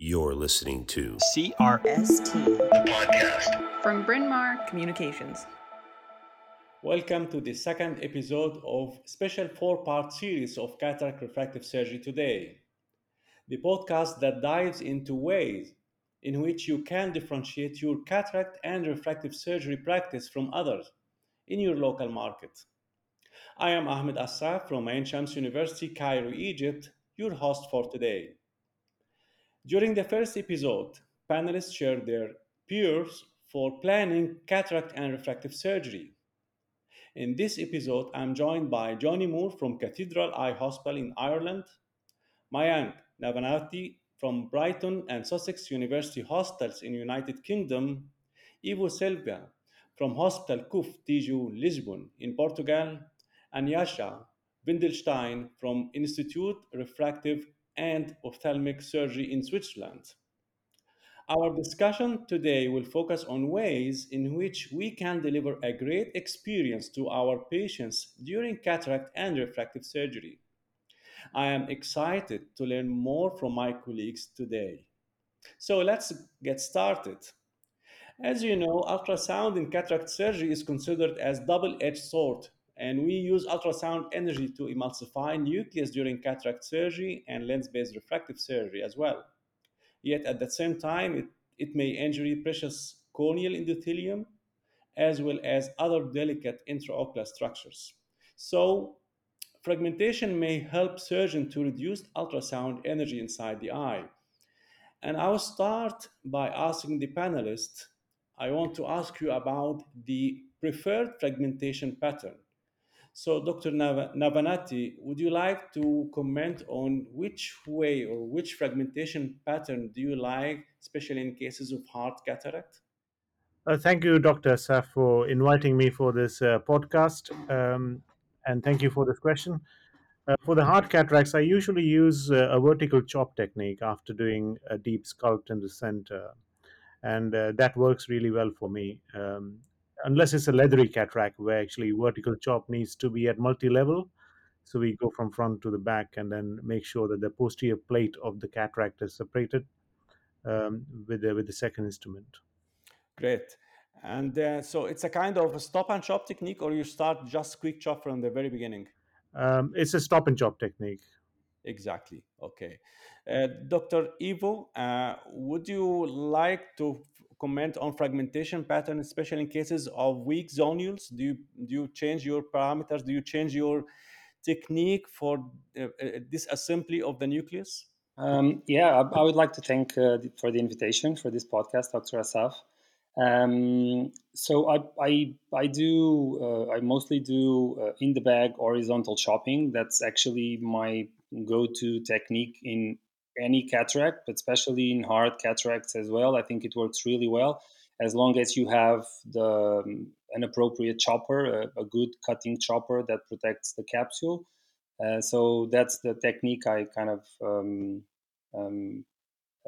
You're listening to CRST podcast. from Bryn Mawr Communications. Welcome to the second episode of special four-part series of cataract refractive surgery today. The podcast that dives into ways in which you can differentiate your cataract and refractive surgery practice from others in your local market. I am Ahmed Assaf from Ain Shams University, Cairo, Egypt, your host for today. During the first episode, panelists shared their peers for planning cataract and refractive surgery. In this episode, I'm joined by Johnny Moore from Cathedral Eye Hospital in Ireland, Mayank Navanati from Brighton and Sussex University Hospitals in United Kingdom, Ivo Silva from Hospital Cuf Tejo Lisbon in Portugal, and Jascha Wendelstein from Institute Refractive and Ophthalmic Surgery in Switzerland. Our discussion today will focus on ways in which we can deliver a great experience to our patients during cataract and refractive surgery. I am excited to learn more from my colleagues today. So let's get started. As you know, ultrasound in cataract surgery is considered as double-edged sword, and we use ultrasound energy to emulsify nucleus during cataract surgery and lens-based refractive surgery as well. Yet at the same time, it, it may injure precious corneal endothelium as well as other delicate intraocular structures. So fragmentation may help surgeon to reduce ultrasound energy inside the eye. And I'll start by asking the panelists, I want to ask you about the preferred fragmentation pattern. So, Dr. Nav- Navanati, would you like to comment on which way or which fragmentation pattern do you like, especially in cases of hard cataract? Uh, thank you, Dr. Saf, for inviting me for this uh, podcast. Um, and thank you for this question. Uh, for the hard cataracts, I usually use uh, a vertical chop technique after doing a deep sculpt in the center. And uh, that works really well for me. Um, unless it's a leathery cataract where actually vertical chop needs to be at multi level. So we go from front to the back and then make sure that the posterior plate of the cataract is separated um, with, the, with the second instrument. Great. And uh, so it's a kind of a stop and chop technique, or you start just quick chop from the very beginning? Um, it's a stop and chop technique. Exactly. Okay. Uh, Dr. Ivo, uh, would you like to comment on fragmentation pattern, especially in cases of weak zonules? Do you do you change your parameters? Do you change your technique for uh, uh, disassembly of the nucleus? Um, yeah, I, I would like to thank uh, for the invitation for this podcast, Dr. Assaf. Um, so I, I, I do uh, I mostly do uh, in the bag horizontal chopping. That's actually my go-to technique in any cataract, but especially in hard cataracts as well. I think it works really well as long as you have the um, an appropriate chopper, a, a good cutting chopper that protects the capsule. Uh, so that's the technique I kind of um, um,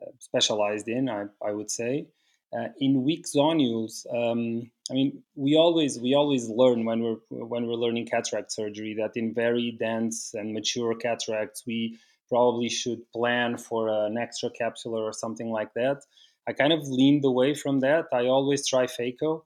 uh, specialized in, I, I would say. Uh, in weak zonules, um, I mean, we always we always learn when we're when we're learning cataract surgery that in very dense and mature cataracts, we probably should plan for an extra capsular or something like that. I kind of leaned away from that. I always try phaco.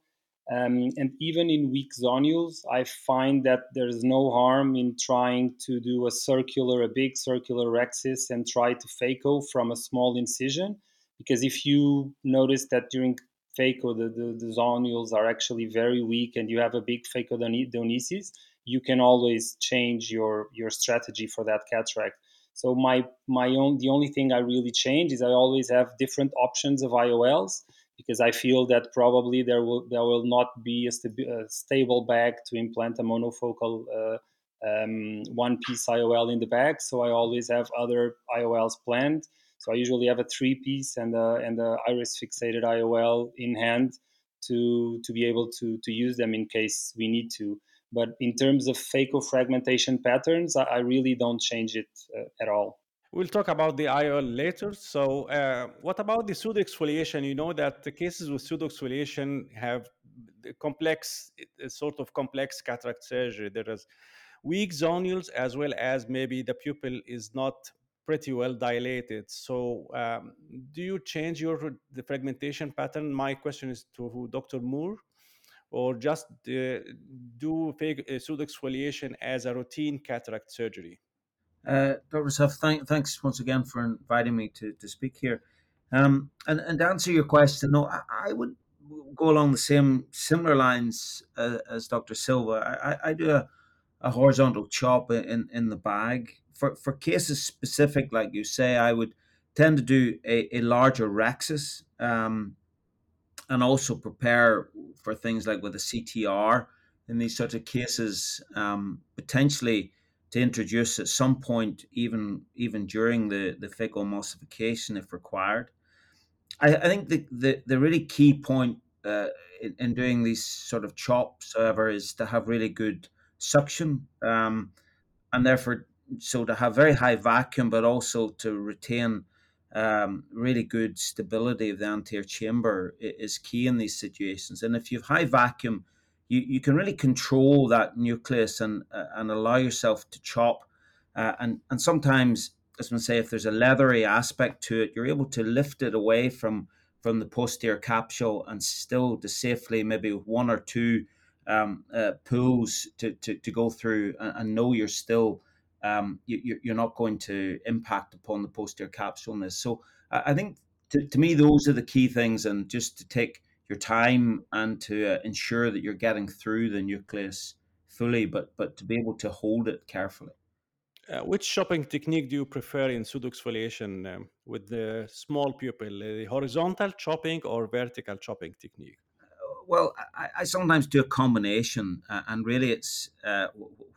Um, and even in weak zonules, I find that there's no harm in trying to do a circular, a big circular rhexis and try to phaco from a small incision. Because if you notice that during phaco, the, the, the zonules are actually very weak and you have a big phacodonesis, you can always change your, your strategy for that cataract. So my my own the only thing I really change is I always have different options of IOLs because I feel that probably there will there will not be a, stabi- a stable bag to implant a monofocal uh, um, one piece IOL in the bag. So I always have other IOLs planned. So I usually have a three piece and a, and a iris fixated IOL in hand to to be able to to use them in case we need to. But in terms of phaco fragmentation patterns, I, really don't change it uh, at all. We'll talk about the IOL later. So, uh, what about the pseudo exfoliation? You know that the cases with pseudo exfoliation have the complex, uh, sort of complex cataract surgery. There is weak zonules as well as maybe the pupil is not pretty well dilated. So, um, do you change your the fragmentation pattern? My question is to Dr. Moore, or just uh, do fake, uh, pseudo exfoliation as a routine cataract surgery? Uh, Dr. Saf, thank, thanks once again for inviting me to, to speak here. Um, and, and to answer your question, no, I, I would go along the same similar lines uh, as Dr. Silva. I, I do a, a horizontal chop in, in the bag. For, for cases specific, like you say, I would tend to do a, a larger rhexis um, and also prepare for things like with a CTR in these sort of cases, um, potentially to introduce at some point, even even during the, the phacoemulsification if required. I, I think the, the, the really key point uh, in, in, doing these sort of chops, however, is to have really good suction, um, and therefore, so to have very high vacuum, but also to retain um, really good stability of the anterior chamber is key in these situations. And if you have high vacuum, you, you can really control that nucleus and uh, and allow yourself to chop. Uh, and and sometimes as we say, if there's a leathery aspect to it, you're able to lift it away from from the posterior capsule and still to safely maybe one or two um, uh, pulls to, to, to go through and, and know you're still um, you, you're not going to impact upon the posterior capsule in this. So I think to, to me those are the key things, and just to take your time and to uh, ensure that you're getting through the nucleus fully, but but to be able to hold it carefully. Uh, which chopping technique do you prefer in pseudoexfoliation um, with the small pupil, uh, the horizontal chopping or vertical chopping technique? Uh, well, I, I, sometimes do a combination, uh, and really it's uh,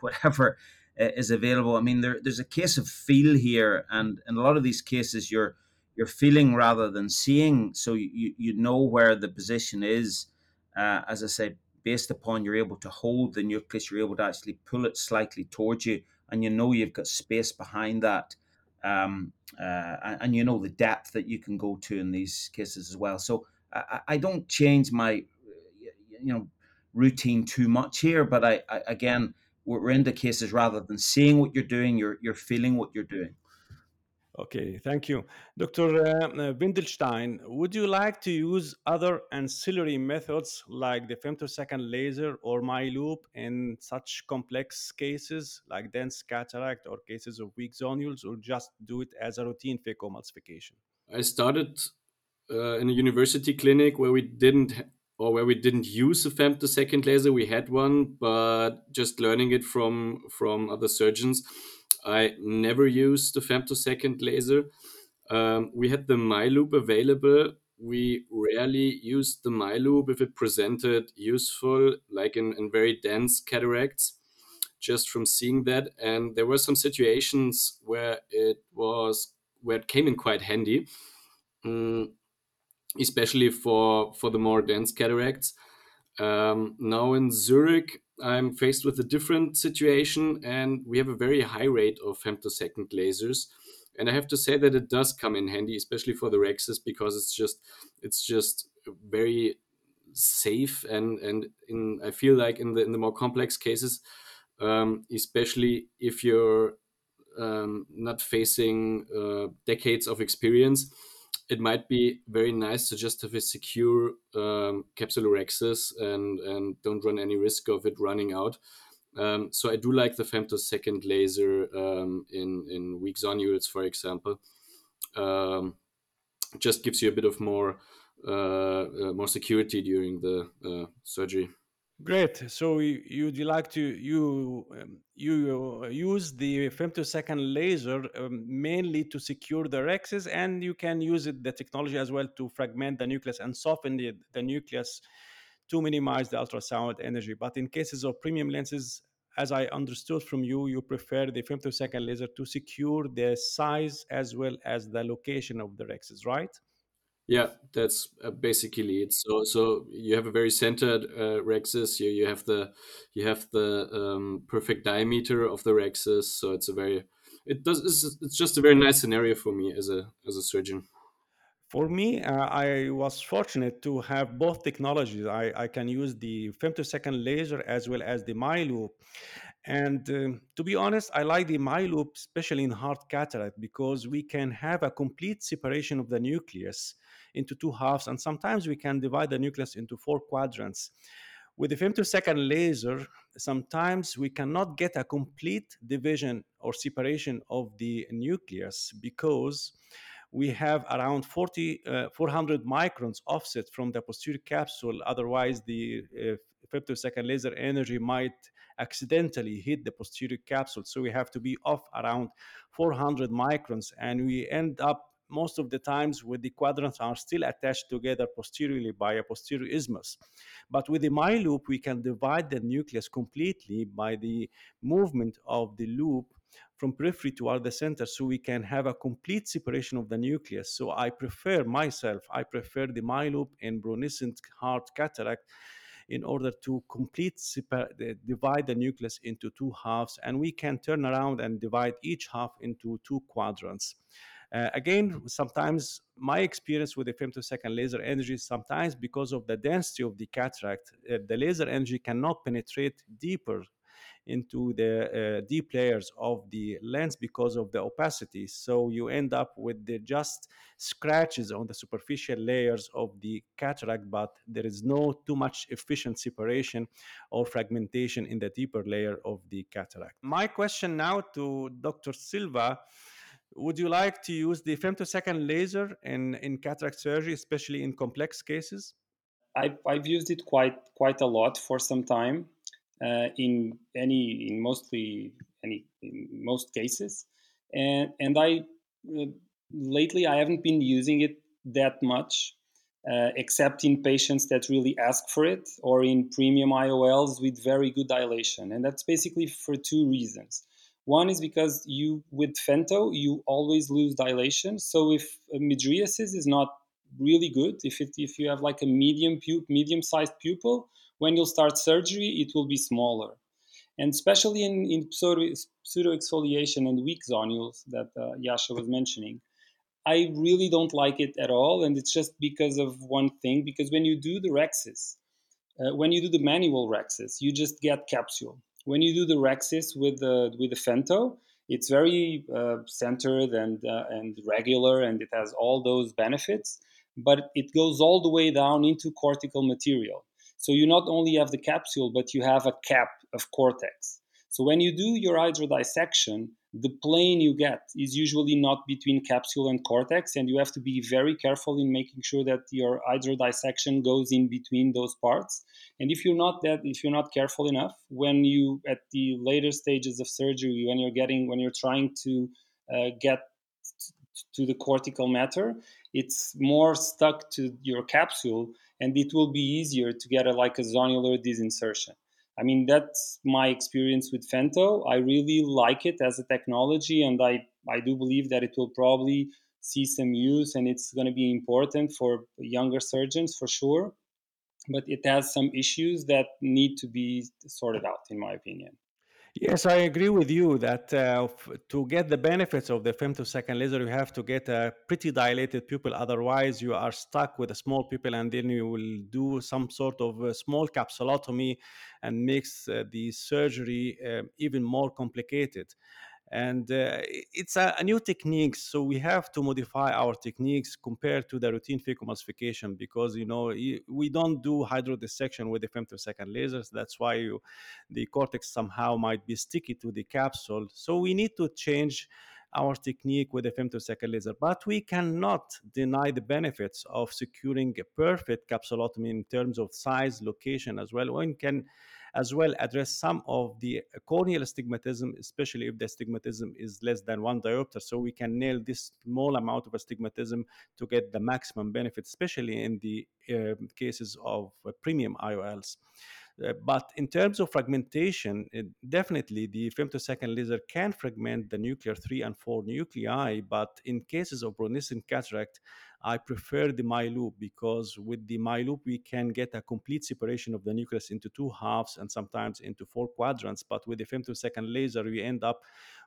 whatever uh, is available. I mean, there, there's a case of feel here, and in a lot of these cases, you're you're feeling rather than seeing, so you you know where the position is. as I say, based upon you're able to hold the nucleus, you're able to actually pull it slightly towards you and you know you've got space behind that. Um, uh, and, you know the depth that you can go to in these cases as well. So I, I don't change my, you know, routine too much here. But I, I again, we're into cases rather than seeing what you're doing, you're you're feeling what you're doing. Okay, thank you. Dr. Uh, Wendelstein, would you like to use other ancillary methods like the femtosecond laser or miLOOP in such complex cases like dense cataract or cases of weak zonules, or just do it as a routine phacoemulsification? I started uh, in a university clinic where we didn't or where we didn't use a femtosecond laser. We had one, but just learning it from from other surgeons I never used the femtosecond laser. Um, we had the miLOOP available. We rarely used the miLOOP if it presented useful, like in, in very dense cataracts, just from seeing that. And there were some situations where it was where it came in quite handy, um, especially for for the more dense cataracts. Um, now in Zurich, I'm faced with a different situation, and we have a very high rate of femtosecond lasers. And I have to say that it does come in handy, especially for the rhexis, because it's just it's just very safe and and in I feel like in the in the more complex cases, um, especially if you're um, not facing uh, decades of experience, it might be very nice to just have a secure um, capsulorhexis and and don't run any risk of it running out. Um, so I do like the femtosecond laser um, in in weak zonules, for example. Um, just gives you a bit of more uh, uh, more security during the uh, surgery. Great. So you, would like to you um, you uh, use the femtosecond laser um, mainly to secure the rhexis, and you can use it, the technology as well to fragment the nucleus and soften the, the nucleus to minimize the ultrasound energy. But in cases of premium lenses, as I understood from you, you prefer the femtosecond laser to secure the size as well as the location of the rhexis, right? Yeah, that's uh, basically it. So, so you have a very centered uh, rhexis. You you have the you have the um, perfect diameter of the rhexis. So it's a very it does it's, it's just a very nice scenario for me as a as a surgeon. For me, uh, I was fortunate to have both technologies. I, I can use the femtosecond laser as well as the miLOOP. And um, to be honest, I like the miLOOP, especially in hard cataract, because we can have a complete separation of the nucleus into two halves, and sometimes we can divide the nucleus into four quadrants. With the femtosecond laser, sometimes we cannot get a complete division or separation of the nucleus because we have around 40, uh, 400 microns offset from the posterior capsule. Otherwise, the uh, femtosecond laser energy might accidentally hit the posterior capsule. So we have to be off around 400 microns, and we end up most of the times with the quadrants are still attached together posteriorly by a posterior isthmus. But with the miLOOP, we can divide the nucleus completely by the movement of the loop from periphery toward the center so we can have a complete separation of the nucleus. So I prefer myself, I prefer the miLOOP in brunescent heart cataract in order to complete separ- divide the nucleus into two halves and we can turn around and divide each half into two quadrants. Uh, again, sometimes my experience with the femtosecond laser energy, sometimes because of the density of the cataract, uh, the laser energy cannot penetrate deeper into the uh, deep layers of the lens because of the opacity. So you end up with the just scratches on the superficial layers of the cataract, but there is no too much efficient separation or fragmentation in the deeper layer of the cataract. My question now to Dr. Silva would you like to use the femtosecond laser in, in cataract surgery, especially in complex cases? I've, I've used it quite quite a lot for some time uh, in any in mostly any in most cases, and and I uh, lately I haven't been using it that much, uh, except in patients that really ask for it or in premium IOLs with very good dilation, and that's basically for two reasons. One is because you with Femto you always lose dilation. So if mydriasis is not really good, if it, if you have like a medium pu- medium sized pupil, when you'll start surgery it will be smaller, and especially in in pseudo, exfoliation and weak zonules that uh, Jascha was mentioning. I really don't like it at all, and it's just because of one thing. Because when you do the rhexis, uh, when you do the manual rhexis, you just get capsule when you do the rhexis with the with the Femto, it's very uh, centered and uh, and regular, and it has all those benefits. But it goes all the way down into cortical material. So you not only have the capsule, but you have a cap of cortex. So when you do your hydrodissection, the plane you get is usually not between capsule and cortex, and you have to be very careful in making sure that your hydrodissection goes in between those parts. And if you're not that, if you're not careful enough, when you at the later stages of surgery, when you're getting, when you're trying to uh, get to the cortical matter, it's more stuck to your capsule, and it will be easier to get a, like a zonular disinsertion. I mean, that's my experience with Femto. I really like it as a technology, and I, I do believe that it will probably see some use and it's going to be important for younger surgeons for sure. But it has some issues that need to be sorted out, in my opinion. Yes, I agree with you that uh, f- to get the benefits of the femtosecond laser, you have to get a pretty dilated pupil. Otherwise, you are stuck with a small pupil, and then you will do some sort of a small capsulotomy and makes uh, the surgery uh, even more complicated and uh, it's a, a, new technique so we have to modify our techniques compared to the routine phacoemulsification because you know we don't do hydrodissection with the femtosecond lasers. That's why you, the cortex somehow might be sticky to the capsule. So we need to change our technique with the femtosecond laser but we cannot deny the benefits of securing a perfect capsulotomy in terms of size location as well. One can as well address some of the corneal astigmatism, especially if the astigmatism is less than one diopter. So we can nail this small amount of astigmatism to get the maximum benefit, especially in the uh, cases of uh, premium IOLs. Uh, but in terms of fragmentation, it, definitely the femtosecond laser can fragment the nuclear 3 and 4 nuclei. But in cases of brunescent cataract, I prefer the miLOOP because with the miLOOP, we can get a complete separation of the nucleus into two halves and sometimes into four quadrants. But with the femtosecond laser, we end up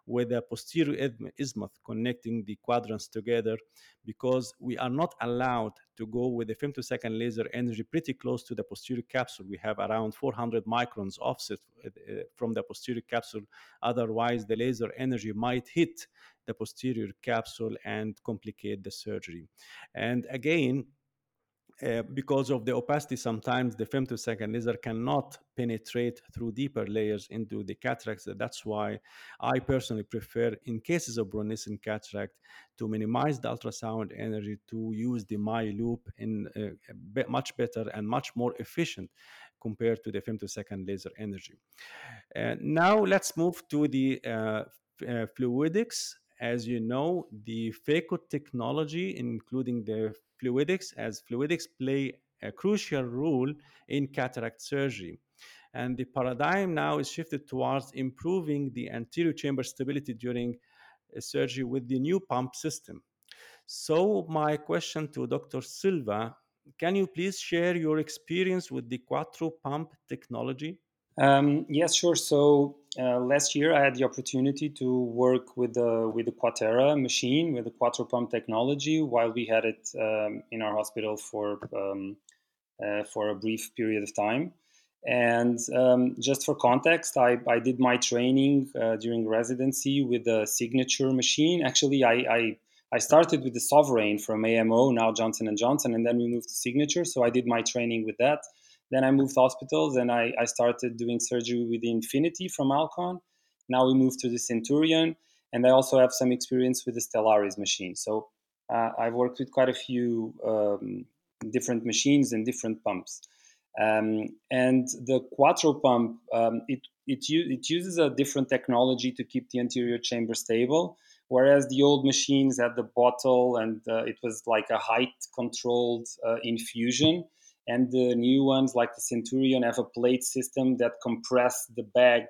with a posterior isthmus connecting the quadrants together because we are not allowed to go with the femtosecond laser energy pretty close to the posterior capsule. We have around 400 microns offset uh, from the posterior capsule. Otherwise, the laser energy might hit the posterior capsule and complicate the surgery. And again, uh, because of the opacity, sometimes the femtosecond laser cannot penetrate through deeper layers into the cataracts. That's why I personally prefer, in cases of brunescent cataract, to minimize the ultrasound energy to use the miLOOP in uh, much better and much more efficient compared to the femtosecond laser energy. Uh, now let's move to the uh, fluidics as you know, the phaco technology, including the fluidics, as fluidics play a crucial role in cataract surgery. And the paradigm now is shifted towards improving the anterior chamber stability during surgery with the new pump system. So, my question to Dr. Silva can you please share your experience with the Quattro pump technology? Um, yes, sure. So uh, last year I had the opportunity to work with the with the Quatera machine with the Quattro pump technology while we had it um, in our hospital for um, uh, for a brief period of time. And um, just for context, I, I did my training uh, during residency with the signature machine. Actually, I, I I started with the Sovereign from AMO, now Johnson and Johnson, and then we moved to Signature. So I did my training with that. Then I moved hospitals and I, I started doing surgery with the Infinity from Alcon. Now we moved to the Centurion, and I also have some experience with the Stellaris machine. So uh, I've worked with quite a few um, different machines and different pumps. Um, and the Quattro pump, um, it, it, it uses a different technology to keep the anterior chamber stable, whereas the old machines had the bottle and uh, it was like a height controlled uh, infusion and the new ones like the Centurion have a plate system that compress the bag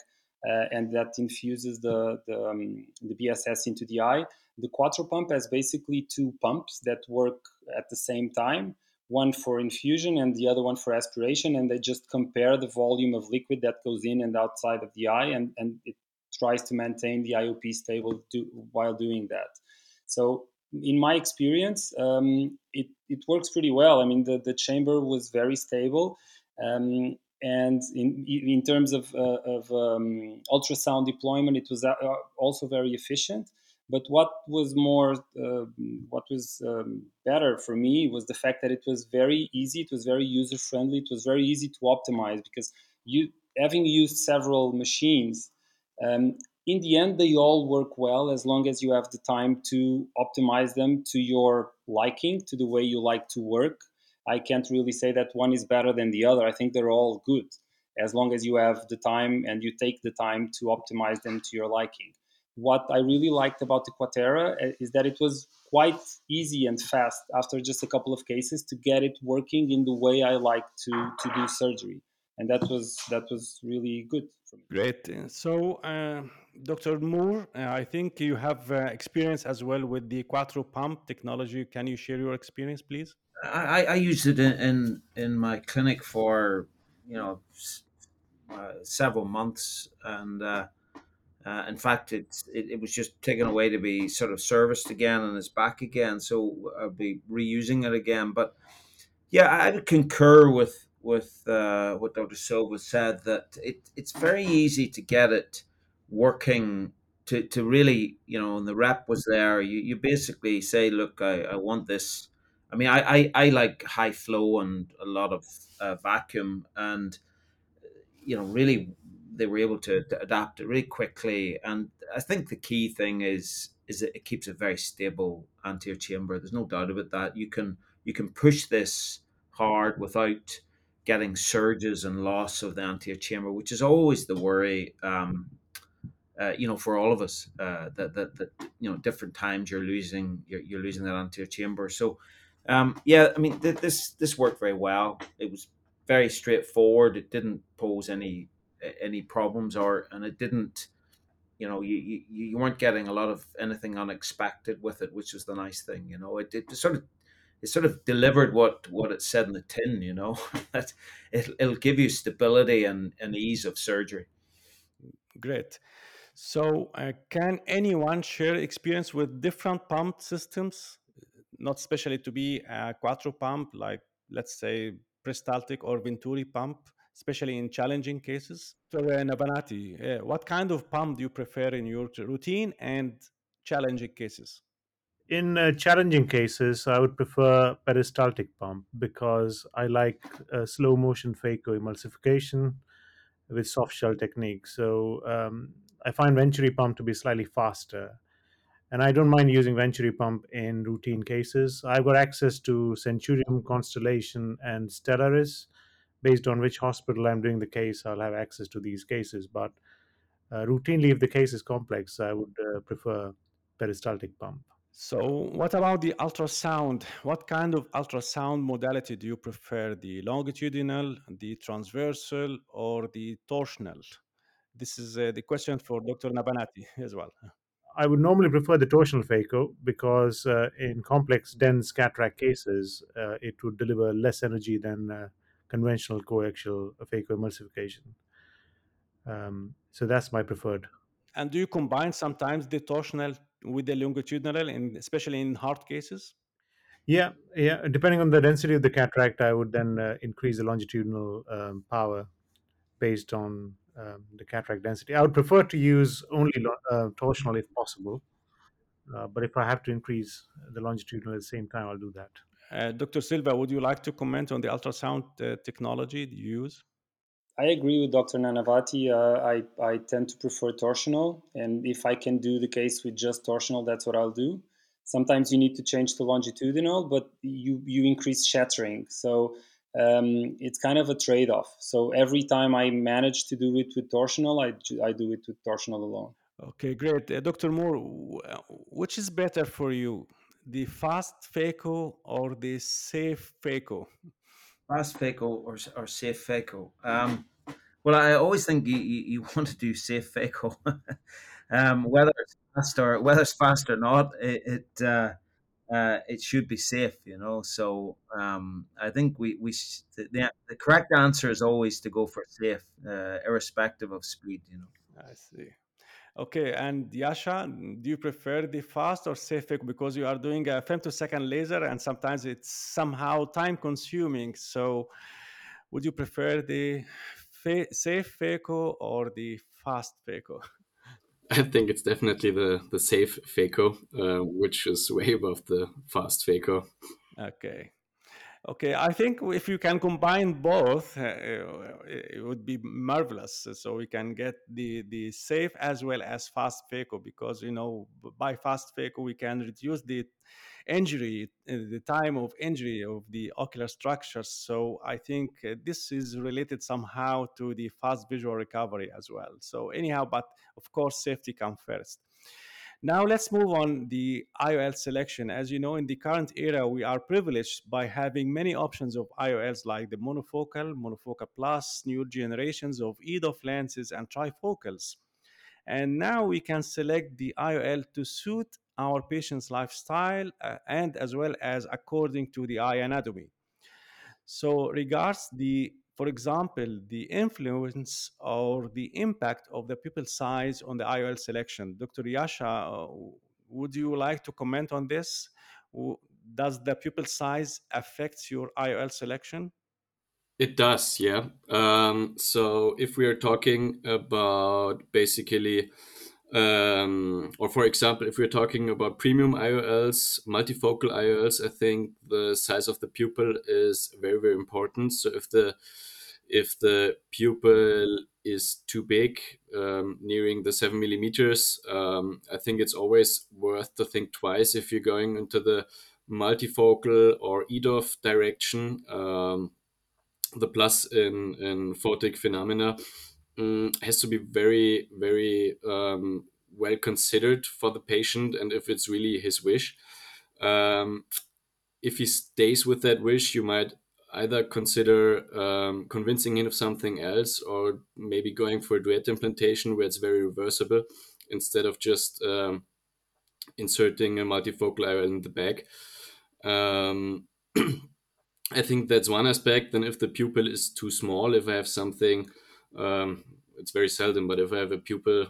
uh, and that infuses the the, um, the, BSS into the eye. The Quattro pump has basically two pumps that work at the same time, one for infusion and the other one for aspiration, and they just compare the volume of liquid that goes in and outside of the eye, and, and it tries to maintain the IOP stable do, while doing that. So in my experience, um, it, it works pretty well. I mean, the, the chamber was very stable. Um, and in, in terms of, uh, of um, ultrasound deployment, it was uh, also very efficient. But what was more, uh, what was um, better for me was the fact that it was very easy. It was very user friendly. It was very easy to optimize because you, having used several machines, um, in the end, they all work well as long as you have the time to optimize them to your liking, to the way you like to work. I can't really say that one is better than the other. I think they're all good as long as you have the time and you take the time to optimize them to your liking. What I really liked about the Quatera eh, is that it was quite easy and fast after just a couple of cases to get it working in the way I like to, to do surgery. And that was that was really good for me. Great. So uh, Dr. Moore, uh, I think you have uh, experience as well with the Quattro pump technology. Can you share your experience, please? I, I used it in, in, in my clinic for you know uh, several months, and uh, uh, in fact, it, it, it was just taken away to be sort of serviced again, and it's back again. So I'll be reusing it again. But yeah, I would concur with with uh, what Dr. Silva said that it, it's very easy to get it working to, to really, you know, and the rep was there, you, you basically say, look, I, I want this. I mean, I, I, I like high flow and a lot of uh, vacuum and, you know, really they were able to, adapt it really quickly. And I think the key thing is, is that it keeps a very stable anterior chamber. There's no doubt about that. You can, you can push this hard without getting surges and loss of the anterior chamber, which is always the worry. Um, uh, you know, for all of us, uh, that, that that you know, different times you're losing you're, you're losing that anterior chamber. So, um, yeah, I mean, th- this this worked very well. It was very straightforward. It didn't pose any any problems, or and it didn't, you know, you, you you weren't getting a lot of anything unexpected with it, which was the nice thing. You know, it, it sort of it sort of delivered what what it said in the tin. You know, that it, it'll give you stability and, and ease of surgery. Great. So, uh, can anyone share experience with different pump systems, not especially to be a quattro pump, like let's say peristaltic or Venturi pump, especially in challenging cases? So, uh, Nabanati, uh, what kind of pump do you prefer in your routine and challenging cases? In uh, challenging cases, I would prefer peristaltic pump because I like uh, slow motion phaco emulsification with soft shell technique. So um, I find Venturi pump to be slightly faster. And I don't mind using Venturi pump in routine cases. I've got access to Centurion, Constellation, and Stellaris. Based on which hospital I'm doing the case, I'll have access to these cases. But uh, routinely, if the case is complex, I would uh, prefer peristaltic pump. So, what about the ultrasound? What kind of ultrasound modality do you prefer? The longitudinal, the transversal, or the torsional? This is uh, the question for Dr. Nabanati as well. I would normally prefer the torsional phaco because uh, in complex dense cataract cases, uh, it would deliver less energy than uh, conventional coaxial phaco emulsification. Um, so that's my preferred. And do you combine sometimes the torsional with the longitudinal, in, especially in hard cases? Yeah, yeah. Depending on the density of the cataract, I would then uh, increase the longitudinal um, power based on um, the cataract density. I would prefer to use only lo- uh, torsional if possible, uh, but if I have to increase the longitudinal at the same time, I'll do that. Uh, Dr. Silva, would you like to comment on the ultrasound uh, technology you use? I agree with Dr. Nanavati. Uh, I, I tend to prefer torsional, and if I can do the case with just torsional, that's what I'll do. Sometimes you need to change to longitudinal, but you, you increase shattering. So um, it's kind of a trade off. So every time I manage to do it with torsional, I, I do it with torsional alone. Okay, great. Uh, Dr. Moore, which is better for you, the fast phaco or the safe phaco? Fast phaco or, or safe phaco? Um, well, I always think you, you, you want to do safe phaco. um, whether it's fast or whether it's fast or not, it, it uh, uh, it should be safe, you know. So um, I think we we the, the correct answer is always to go for safe, uh, irrespective of speed, you know. I see. Okay, and Jascha, do you prefer the fast or safe? Because you are doing a femtosecond laser, and sometimes it's somehow time consuming. So, would you prefer the fa- safe phaco or the fast phaco? I think it's definitely the the safe phaco, uh, which is way above the fast phaco. Okay. Okay, I think if you can combine both, uh, it would be marvelous. So we can get the the safe as well as fast phaco because you know by fast phaco we can reduce the injury, uh, the time of injury of the ocular structures. So I think uh, this is related somehow to the fast visual recovery as well. So anyhow, but of course safety comes first. Now let's move on the IOL selection. As you know, in the current era, we are privileged by having many options of IOLs like the monofocal, monofocal plus, new generations of EDOF lenses and trifocals. And now we can select the IOL to suit our patient's lifestyle uh, and as well as according to the eye anatomy. So regards the for example, the influence or the impact of the pupil size on the IOL selection. Dr. Jascha, uh, would you like to comment on this? Does the pupil size affect your IOL selection? It does, yeah. Um, so if we are talking about basically, um, or for example, if we're talking about premium IOLs, multifocal IOLs, I think the size of the pupil is very, very important. So if the if the pupil is too big, um, nearing the seven millimeters, um, I think it's always worth to think twice if you're going into the multifocal or EDOF direction. Um, the plus in, in photic phenomena um, has to be very, very um, well considered for the patient and if it's really his wish. Um, if he stays with that wish, you might either consider um, convincing him of something else or maybe going for a duet implantation where it's very reversible instead of just um, inserting a multifocal IOL in the back. Um, I think that's one aspect. Then, if the pupil is too small, if I have something, um, it's very seldom, but if I have a pupil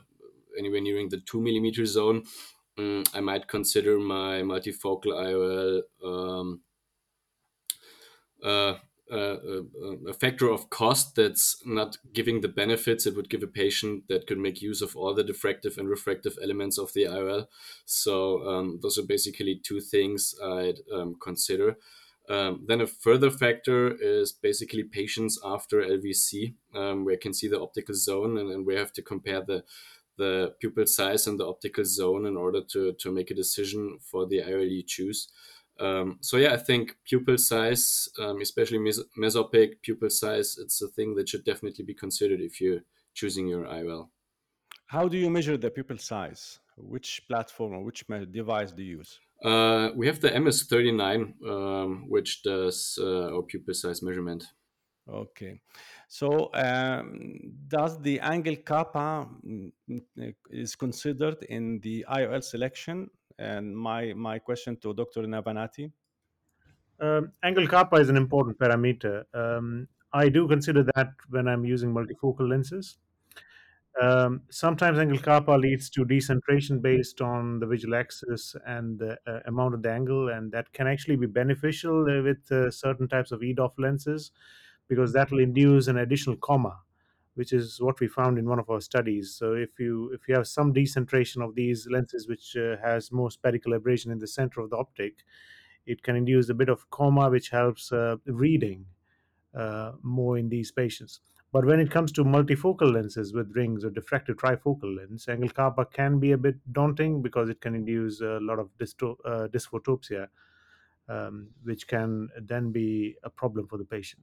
anywhere nearing the two millimeter zone, um, I might consider my multifocal IOL um, uh, uh, a factor of cost that's not giving the benefits it would give a patient that could make use of all the diffractive and refractive elements of the IOL. So um, those are basically two things I'd um, consider. Um, then a further factor is basically patients after LVC, um, where you can see the optical zone and, we have to compare the the pupil size and the optical zone in order to, to make a decision for the IOL you choose. Um, so yeah, I think pupil size, um, especially mes- mesopic pupil size, it's a thing that should definitely be considered if you're choosing your IOL. How do you measure the pupil size? Which platform or which device do you use? Uh, we have the MS39, um, which does uh, our pupil size measurement. Okay. So, um, does the angle kappa mm, mm, is considered in the IOL selection and my, my question to Dr. Navanati. Um, angle kappa is an important parameter. Um, I do consider that when I'm using multifocal lenses. Um, sometimes angle kappa leads to decentration based on the visual axis and the uh, amount of the angle, and that can actually be beneficial uh, with uh, certain types of EDOF lenses because that will induce an additional coma which is what we found in one of our studies. So if you if you have some decentration of these lenses, which uh, has more spherical aberration in the center of the optic, it can induce a bit of coma, which helps uh, reading uh, more in these patients. But when it comes to multifocal lenses with rings or diffractive trifocal lens, angle kappa can be a bit daunting because it can induce a lot of dysto- uh, dysphotopsia, um, which can then be a problem for the patient.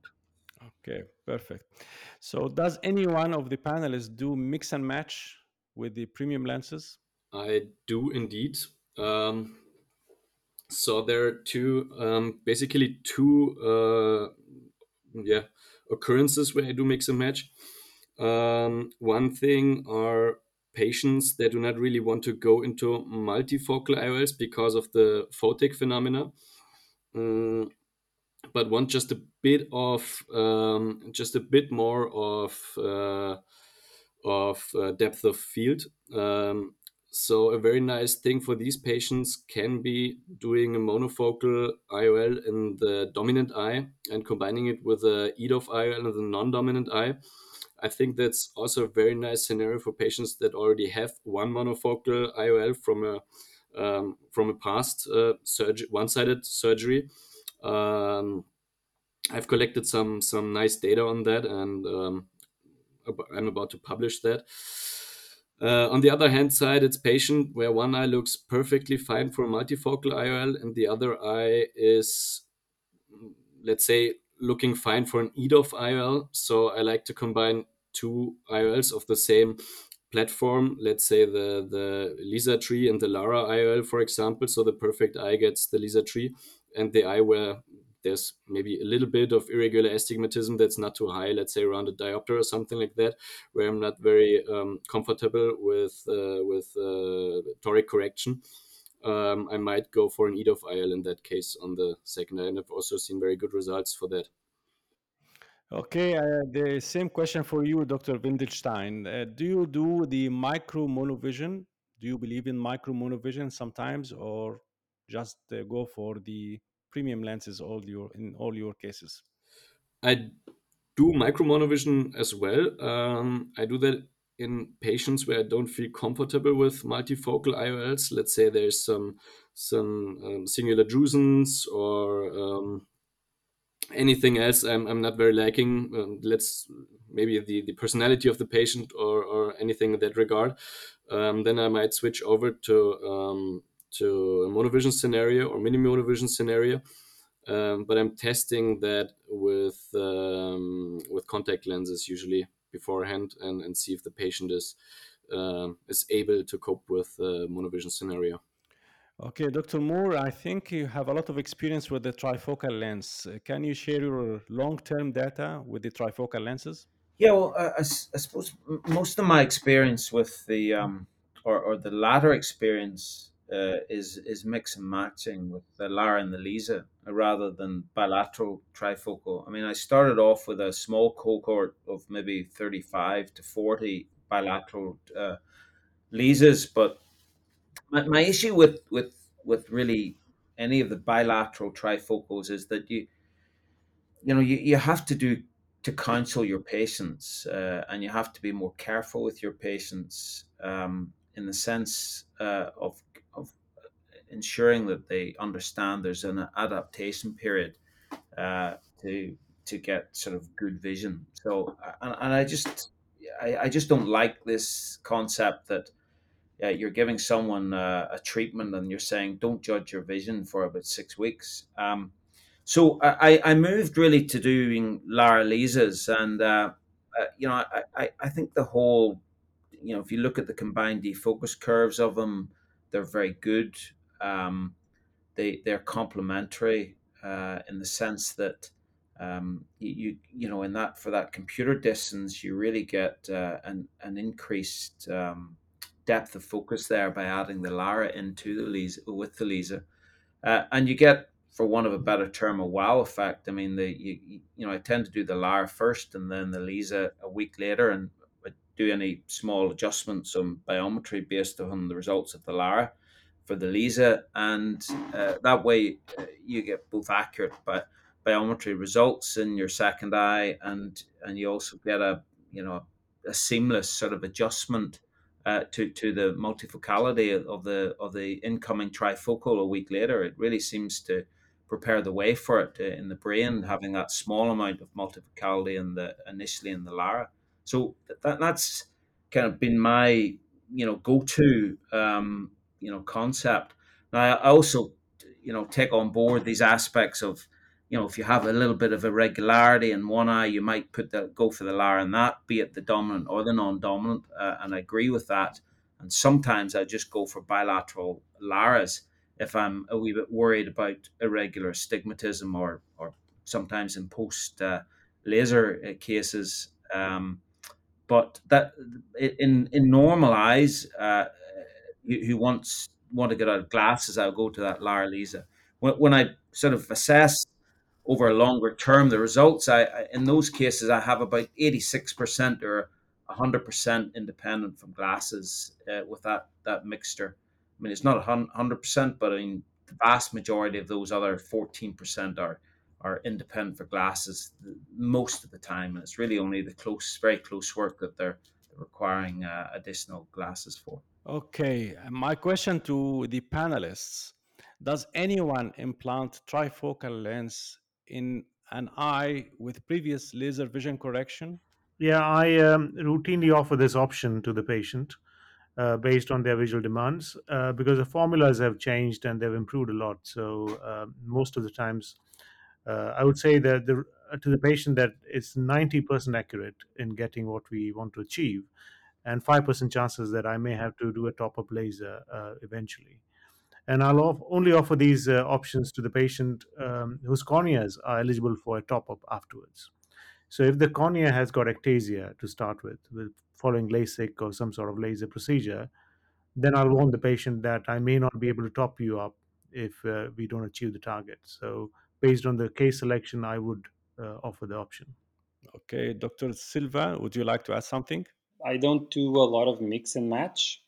Okay, perfect. So, does any one of the panelists do mix and match with the premium lenses? I do indeed. Um, so there are two, um, basically two, uh, yeah, occurrences where I do mix and match. Um, one thing are patients that do not really want to go into multifocal IOLs because of the photic phenomena. Um, but want just a bit of um, just a bit more of uh, of uh, depth of field. Um, so a very nice thing for these patients can be doing a monofocal IOL in the dominant eye and combining it with a EDOF IOL in the non-dominant eye. I think that's also a very nice scenario for patients that already have one monofocal IOL from a um, from a past uh, one-sided surgery um, I've collected some some nice data on that, and um, I'm about to publish that. Uh, on the other hand side, it's patient where one eye looks perfectly fine for multifocal IOL, and the other eye is, let's say, looking fine for an EDOF IOL. So I like to combine two IOLs of the same platform. Let's say the the LISA tri and the Lara IOL, for example. So the perfect eye gets the LISA tri, and the eye where there's maybe a little bit of irregular astigmatism that's not too high, let's say around a diopter or something like that, where I'm not very um, comfortable with uh, with uh, toric correction. Um, I might go for an EDOF IOL in that case on the second eye, and I've also seen very good results for that. Okay, uh, the same question for you, Dr. Wendelstein. Uh, do you do the micro monovision? Do you believe in micro monovision sometimes, or just uh, go for the premium lenses all your in all your cases? I do micro monovision as well. Um, I do that in patients where I don't feel comfortable with multifocal IOLs. Let's say there's some some um, singular drusens or um, anything else I'm, I'm not very liking. Um, let's maybe the, the personality of the patient or, or anything in that regard. Um, then I might switch over to um, to a monovision scenario or mini monovision scenario. Um, but I'm testing that with um, with contact lenses usually beforehand and, and see if the patient is uh, is able to cope with the monovision scenario. Okay, Dr. Moore, I think you have a lot of experience with the trifocal lens. Can you share your long-term data with the trifocal lenses? Yeah, well, I, I, I suppose most of my experience with the um, or, or the latter experience uh, is is mix and matching with the Lara and the Lisa rather than bilateral trifocal. I mean, I started off with a small cohort of maybe thirty five to forty bilateral uh, Leeses, but my, my issue with with with really any of the bilateral trifocals is that you you know you, you have to do to counsel your patients uh, and you have to be more careful with your patients um, in the sense uh, of ensuring that they understand there's an adaptation period uh, to to get sort of good vision. So, and, and I just I, I just don't like this concept that yeah, you're giving someone uh, a treatment and you're saying don't judge your vision for about six weeks. Um, so I, I moved really to doing Lara Lisa's, and uh, uh, you know I, I think the whole you know if you look at the combined defocus curves of them, they're very good. Um, they they're complementary uh, in the sense that um, you you know in that for that computer distance you really get uh, an an increased um, depth of focus there by adding the Lara into the Lisa with the Lisa, uh, and you get for want of a better term a wow effect. I mean the you you know I tend to do the Lara first and then the Lisa a week later and do any small adjustments on biometry based on the results of the Lara for the Lisa, and uh, that way uh, you get both accurate bi- biometry results in your second eye, and and you also get a you know a seamless sort of adjustment uh, to to the multifocality of the of the incoming trifocal a week later. It really seems to prepare the way for it uh, in the brain, having that small amount of multifocality in the initially in the Lara. So that that's kind of been my you know go to um, you know concept. Now I also you know take on board these aspects of you know if you have a little bit of irregularity in one eye, you might put the go for the Lara in that, be it the dominant or the non-dominant, uh, and I agree with that. And sometimes I just go for bilateral Laras if I'm a wee bit worried about irregular astigmatism or or sometimes in post uh, laser uh, cases. Um, but that in in normal eyes, uh, who wants want to get out of glasses, I'll go to that Lara Lisa. When, when I sort of assess over a longer term the results, I, I in those cases I have about eighty six percent or hundred percent independent from glasses uh, with that that mixture. I mean, it's not hundred percent, but I mean the vast majority of those other fourteen percent are are independent for glasses most of the time, and it's really only the close, very close work that they're, requiring uh, additional glasses for. Okay, my question to the panelists: Does anyone implant trifocal lens in an eye with previous laser vision correction? Yeah, I um, routinely offer this option to the patient uh, based on their visual demands uh, because the formulas have changed and they've improved a lot. So uh, most of the times, uh, I would say that the, to the patient that it's 90% accurate in getting what we want to achieve, and 5% chances that I may have to do a top up laser uh, eventually. And I'll off- only offer these uh, options to the patient um, whose corneas are eligible for a top up afterwards. So if the cornea has got ectasia to start with, with following LASIK or some sort of laser procedure, then I'll warn the patient that I may not be able to top you up if uh, we don't achieve the target. So based on the case selection, I would uh, offer the option. Okay, Dr. Silva, would you like to add something? I don't do a lot of mix and match.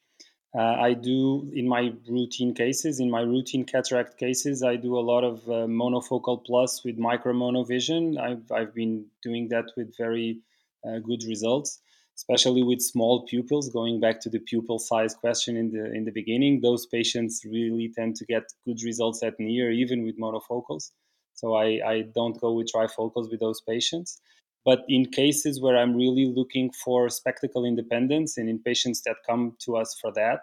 Uh, I do in my routine cases, in my routine cataract cases, I do a lot of uh, monofocal plus with micro monovision. I've, I've been doing that with very uh, good results, especially with small pupils. Going back to the pupil size question in the in the beginning, those patients really tend to get good results at near, even with monofocals. So I, I don't go with trifocals with those patients. But in cases where I'm really looking for spectacle independence and in patients that come to us for that,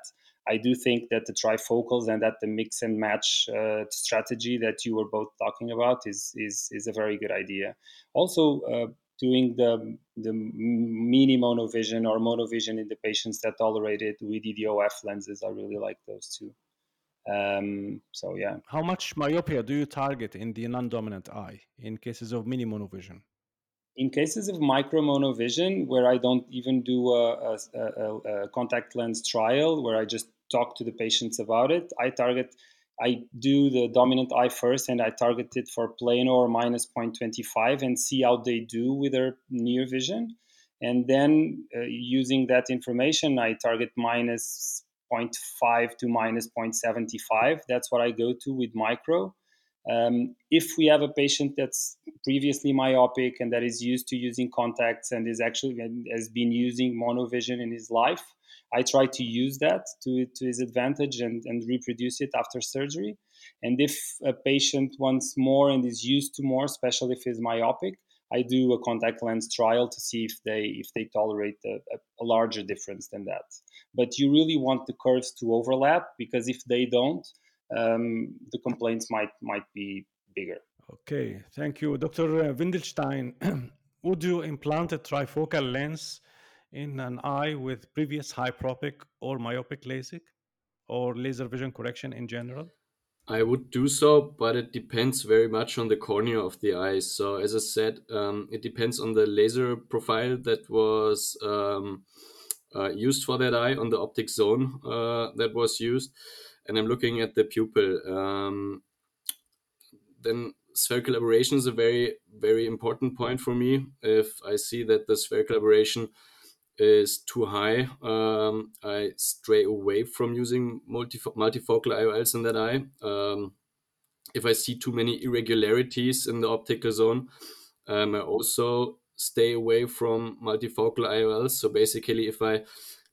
I do think that the trifocals and that the mix and match uh, strategy that you were both talking about is is, is a very good idea. Also, uh, doing the the mini monovision or monovision in the patients that tolerate it with EDOF lenses, I really like those too. Um, so yeah. How much myopia do you target in the non-dominant eye in cases of mini monovision? In cases of micro monovision, where I don't even do a, a, a, a, contact lens trial, where I just talk to the patients about it, I target, I do the dominant eye first, and I target it for plano or minus 0.25 and see how they do with their near vision. And then uh, using that information, I target minus 0.5 to minus 0.75. That's what I go to with micro. Um, if we have a patient that's previously myopic and that is used to using contacts and is actually has been using monovision in his life, I try to use that to, to his advantage and, and reproduce it after surgery. And if a patient wants more and is used to more, especially if he's myopic, I do a contact lens trial to see if they if they tolerate a, a, larger difference than that. But you really want the curves to overlap because if they don't, um, the complaints might might be bigger. Okay, thank you, Dr. Wendelstein. Would you implant a trifocal lens in an eye with previous hyperopic or myopic LASIK or laser vision correction in general? I would do so, but it depends very much on the cornea of the eye. So, as I said, um, it depends on the laser profile that was um, uh, used for that eye on the optic zone uh, that was used. And I'm looking at the pupil. Um, then spherical aberration is a very, very important point for me. If I see that the spherical aberration is too high, um, I stray away from using multif- multifocal IOLs in that eye. Um, if I see too many irregularities in the optical zone, um, I also stay away from multifocal IOLs. So basically, if I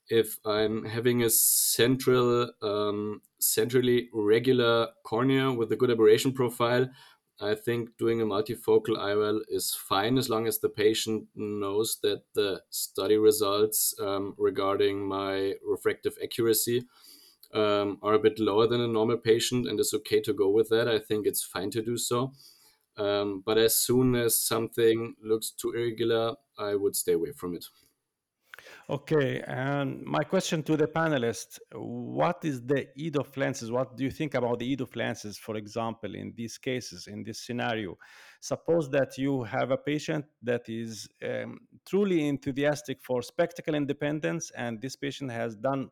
if I'm having a central, um, centrally regular cornea with a good aberration profile, I think doing a multifocal IOL is fine as long as the patient knows that the study results um, regarding my refractive accuracy um, are a bit lower than a normal patient, and it's okay to go with that. I think it's fine to do so. Um, but as soon as something looks too irregular, I would stay away from it. Okay, and my question to the panelists: What is the EDOF lenses? What do you think about the EDOF lenses, for example, in these cases, in this scenario? Suppose that you have a patient that is um, truly enthusiastic for spectacle independence, and this patient has done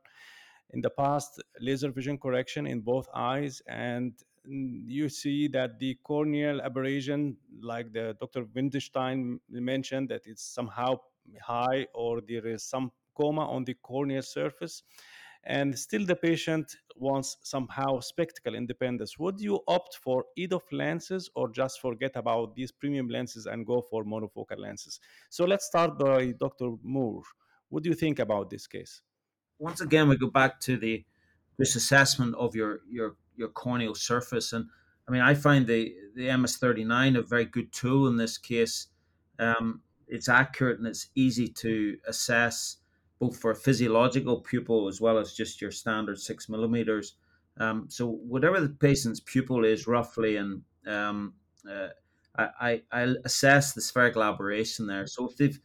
in the past laser vision correction in both eyes, and you see that the corneal aberration, like the Dr. Wendelstein mentioned, that it's somehow high or there is some coma on the corneal surface and still the patient wants somehow spectacle independence. Would you opt for EDOF lenses or just forget about these premium lenses and go for monofocal lenses? So let's start by dr moore. What do you think about this case? Once again we go back to the this assessment of your your your corneal surface and i mean i find the the ms39 a very good tool in this case. Um, it's accurate and it's easy to assess both for a physiological pupil as well as just your standard six millimeters. Um, so whatever the patient's pupil is roughly, and um, uh, I, I assess the spherical aberration there. So if they've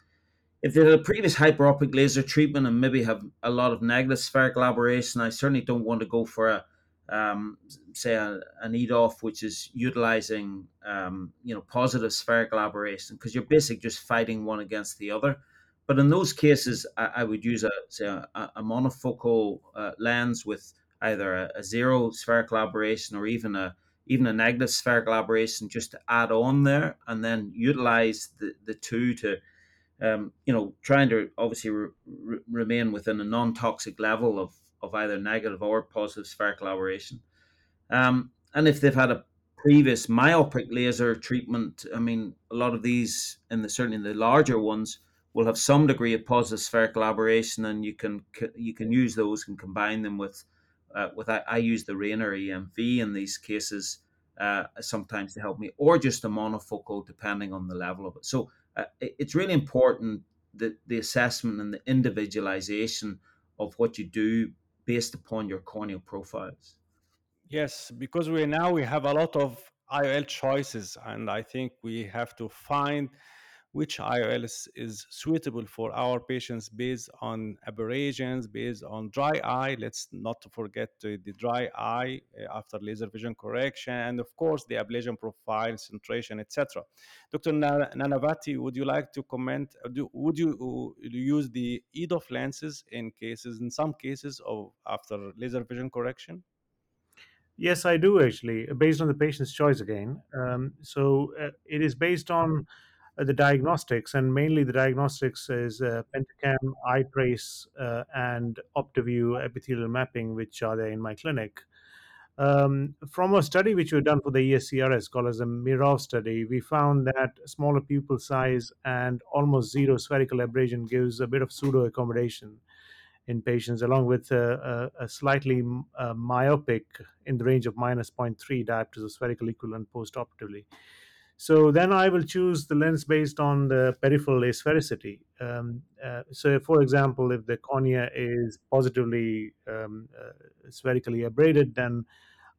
if they had a previous hyperopic laser treatment and maybe have a lot of negative spherical aberration, I certainly don't want to go for a um, say a, an EDOF, which is utilizing um, you know positive spherical aberration, because you're basically just fighting one against the other. But in those cases, I, I would use a say a, a monofocal uh, lens with either a, a, zero spherical aberration or even a even a negative spherical aberration just to add on there, and then utilize the, the two to um, you know trying to obviously re- re- remain within a non toxic level of of either negative or positive spherical aberration. Um, and if they've had a previous myopic laser treatment, I mean, a lot of these, in the certainly in the larger ones, will have some degree of positive spherical aberration, and you can you can use those and combine them with uh, with I, I, use the Rayner EMV in these cases uh, sometimes to help me, or just a monofocal depending on the level of it. So uh, it's really important that the assessment and the individualization of what you do based upon your corneal profiles. Yes, because we now we have a lot of IOL choices, and I think we have to find which IOL is, suitable for our patients based on aberrations, based on dry eye. Let's not forget the dry eye uh, after laser vision correction, and of course the ablation profile, centration, etc. Dr. Nanavati, would you like to comment? Uh, would you uh, use the EDOF lenses in cases, in some cases of after laser vision correction? Yes, I do actually, based on the patient's choice again. Um, so uh, it is based on the diagnostics, and mainly the diagnostics is uh, Pentacam, iTrace, uh, and Optovue epithelial mapping, which are there in my clinic. Um, from a study which we've done for the ESCRS called as the Mirov study, we found that smaller pupil size and almost zero spherical abrasion gives a bit of pseudo accommodation in patients, along with a, a, a slightly uh, myopic in the range of minus 0.3 diopters of spherical equivalent post-operatively. So then I will choose the lens based on the peripheral asphericity. Um, uh, so, for example, if the cornea is positively um, uh, spherically abraded, then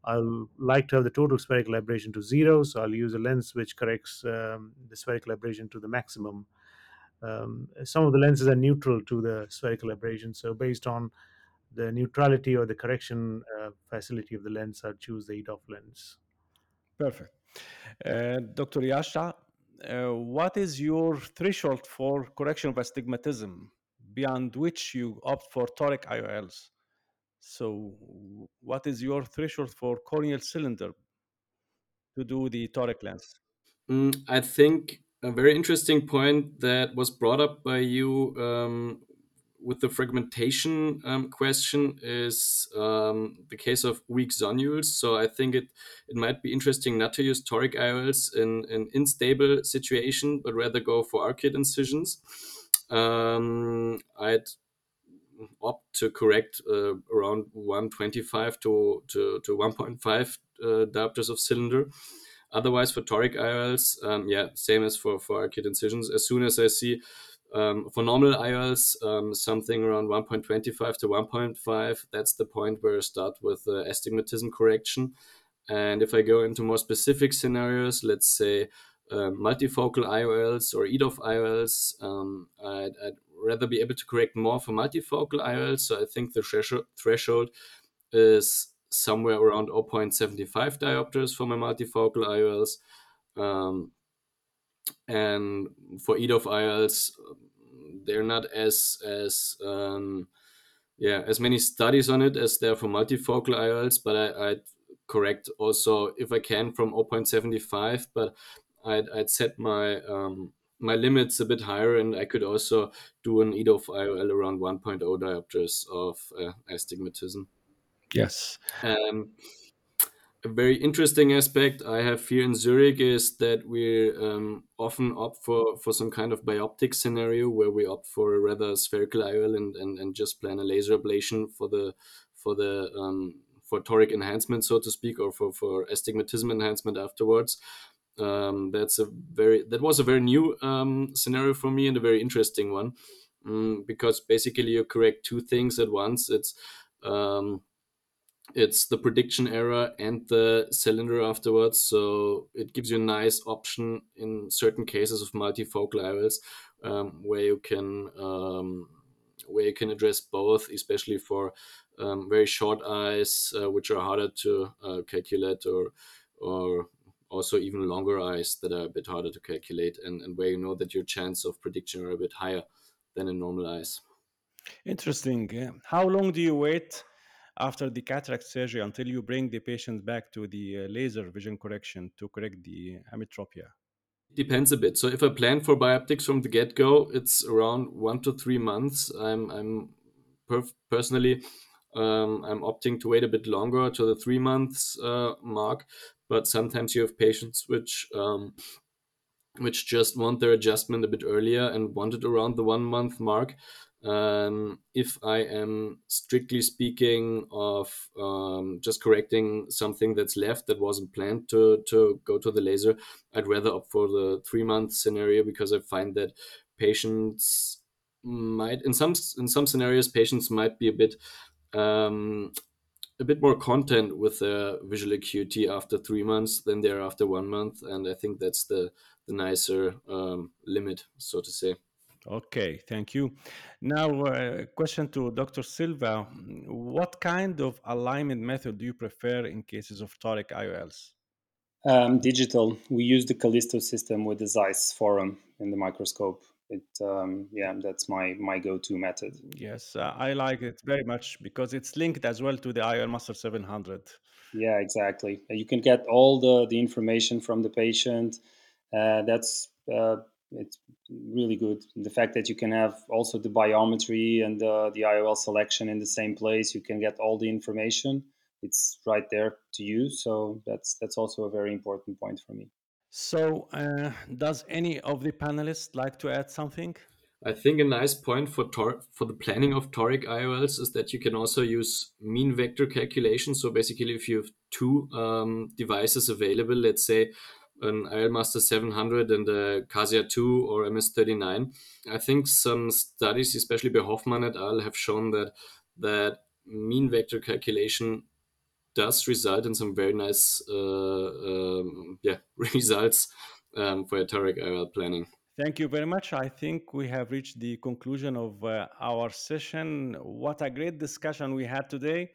I'll like to have the total spherical abrasion to zero. So I'll use a lens which corrects um, the spherical abrasion to the maximum. Um, some of the lenses are neutral to the spherical abrasion. So based on the neutrality or the correction uh, facility of the lens, I'll choose the EDOF lens. Perfect. Uh, Dr. Jascha, uh, what is your threshold for correction of astigmatism beyond which you opt for toric IOLs? So, what is your threshold for corneal cylinder to do the toric lens? Mm, I think a very interesting point that was brought up by you um, with the fragmentation um, question is um, the case of weak zonules. So I think it it might be interesting not to use toric IOLs in an unstable situation, but rather go for arcuate incisions. Um, I'd opt to correct uh, around 125 to, to, to 1.5 uh, diopters of cylinder. Otherwise, for toric IOLs, um, yeah, same as for, for arcuate incisions. As soon as I see um, for normal IOLs, um, something around 1.25 to 1.5, that's the point where I start with uh, astigmatism correction. And if I go into more specific scenarios, let's say uh, multifocal IOLs or EDOF IOLs, um, I'd, I'd, rather be able to correct more for multifocal IOLs. So I think the threshold is somewhere around 0.75 diopters for my multifocal IOLs. Um, and for EDOF IOLs, they're not as as um, yeah as many studies on it as there are for multifocal IOLs, but I, I'd correct also if I can from 0.75, but I'd, I'd set my um, my limits a bit higher, and I could also do an EDOF IOL around 1.0 diopters of uh, astigmatism. Yes. Um, a very interesting aspect I have here in Zurich is that we um, often opt for, for some kind of bioptic scenario where we opt for a rather spherical IOL and, and, and just plan a laser ablation for the for the um, for toric enhancement, so to speak, or for, for astigmatism enhancement afterwards. Um, that's a very that was a very new um, scenario for me and a very interesting one um, because basically you correct two things at once. It's um, it's the prediction error and the cylinder afterwards. So it gives you a nice option in certain cases of multifocal IOLs um, where you can um, where you can address both, especially for um, very short eyes, uh, which are harder to uh, calculate, or or also even longer eyes that are a bit harder to calculate, and, and where you know that your chance of prediction are a bit higher than in normal eyes. Interesting. How long do you wait after the cataract surgery until you bring the patient back to the uh, laser vision correction to correct the ametropia? Depends a bit. So if I plan for bioptics from the get go, it's around one to three months. I'm I'm perf- personally um, I'm opting to wait a bit longer to the three months uh, mark, but sometimes you have patients which um, which just want their adjustment a bit earlier and want it around the one month mark. Um, if I am strictly speaking of um, just correcting something that's left that wasn't planned to, to go to the laser, I'd rather opt for the three month scenario because I find that patients might in some in some scenarios patients might be a bit um, a bit more content with their visual acuity after three months than they are after one month, and I think that's the the nicer um, limit, so to say. Okay, thank you. Now, uh, question to Dr. Silva. What kind of alignment method do you prefer in cases of toric IOLs? Um, digital. We use the Callisto system with the Zeiss Forum in the microscope. It, um, yeah, that's my my go-to method. Yes, uh, I like it very much because it's linked as well to the IOL Master 700. Yeah, exactly. You can get all the the information from the patient. Uh, that's uh, it's really good. The fact that you can have also the biometry and the, the IOL selection in the same place, you can get all the information. It's right there to use. So that's that's also a very important point for me. So, uh, does any of the panelists like to add something? I think a nice point for tor- for the planning of toric IOLs is that you can also use mean vector calculation. So basically, if you have two um, devices available, let's say an IOLMaster 700 and a Casia 2 or MS39, I think some studies, especially by Hoffmann et al., have shown that that mean vector calculation does result in some very nice uh, um, yeah results um, for toric IOL planning. Thank you very much. I think we have reached the conclusion of uh, our session. What a great discussion we had today.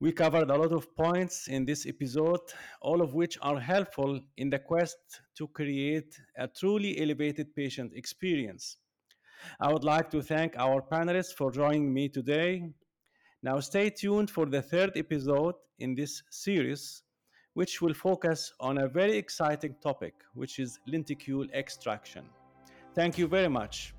We covered a lot of points in this episode, all of which are helpful in the quest to create a truly elevated patient experience. I would like to thank our panelists for joining me today. Now, stay tuned for the third episode in this series, which will focus on a very exciting topic, which is lenticule extraction. Thank you very much.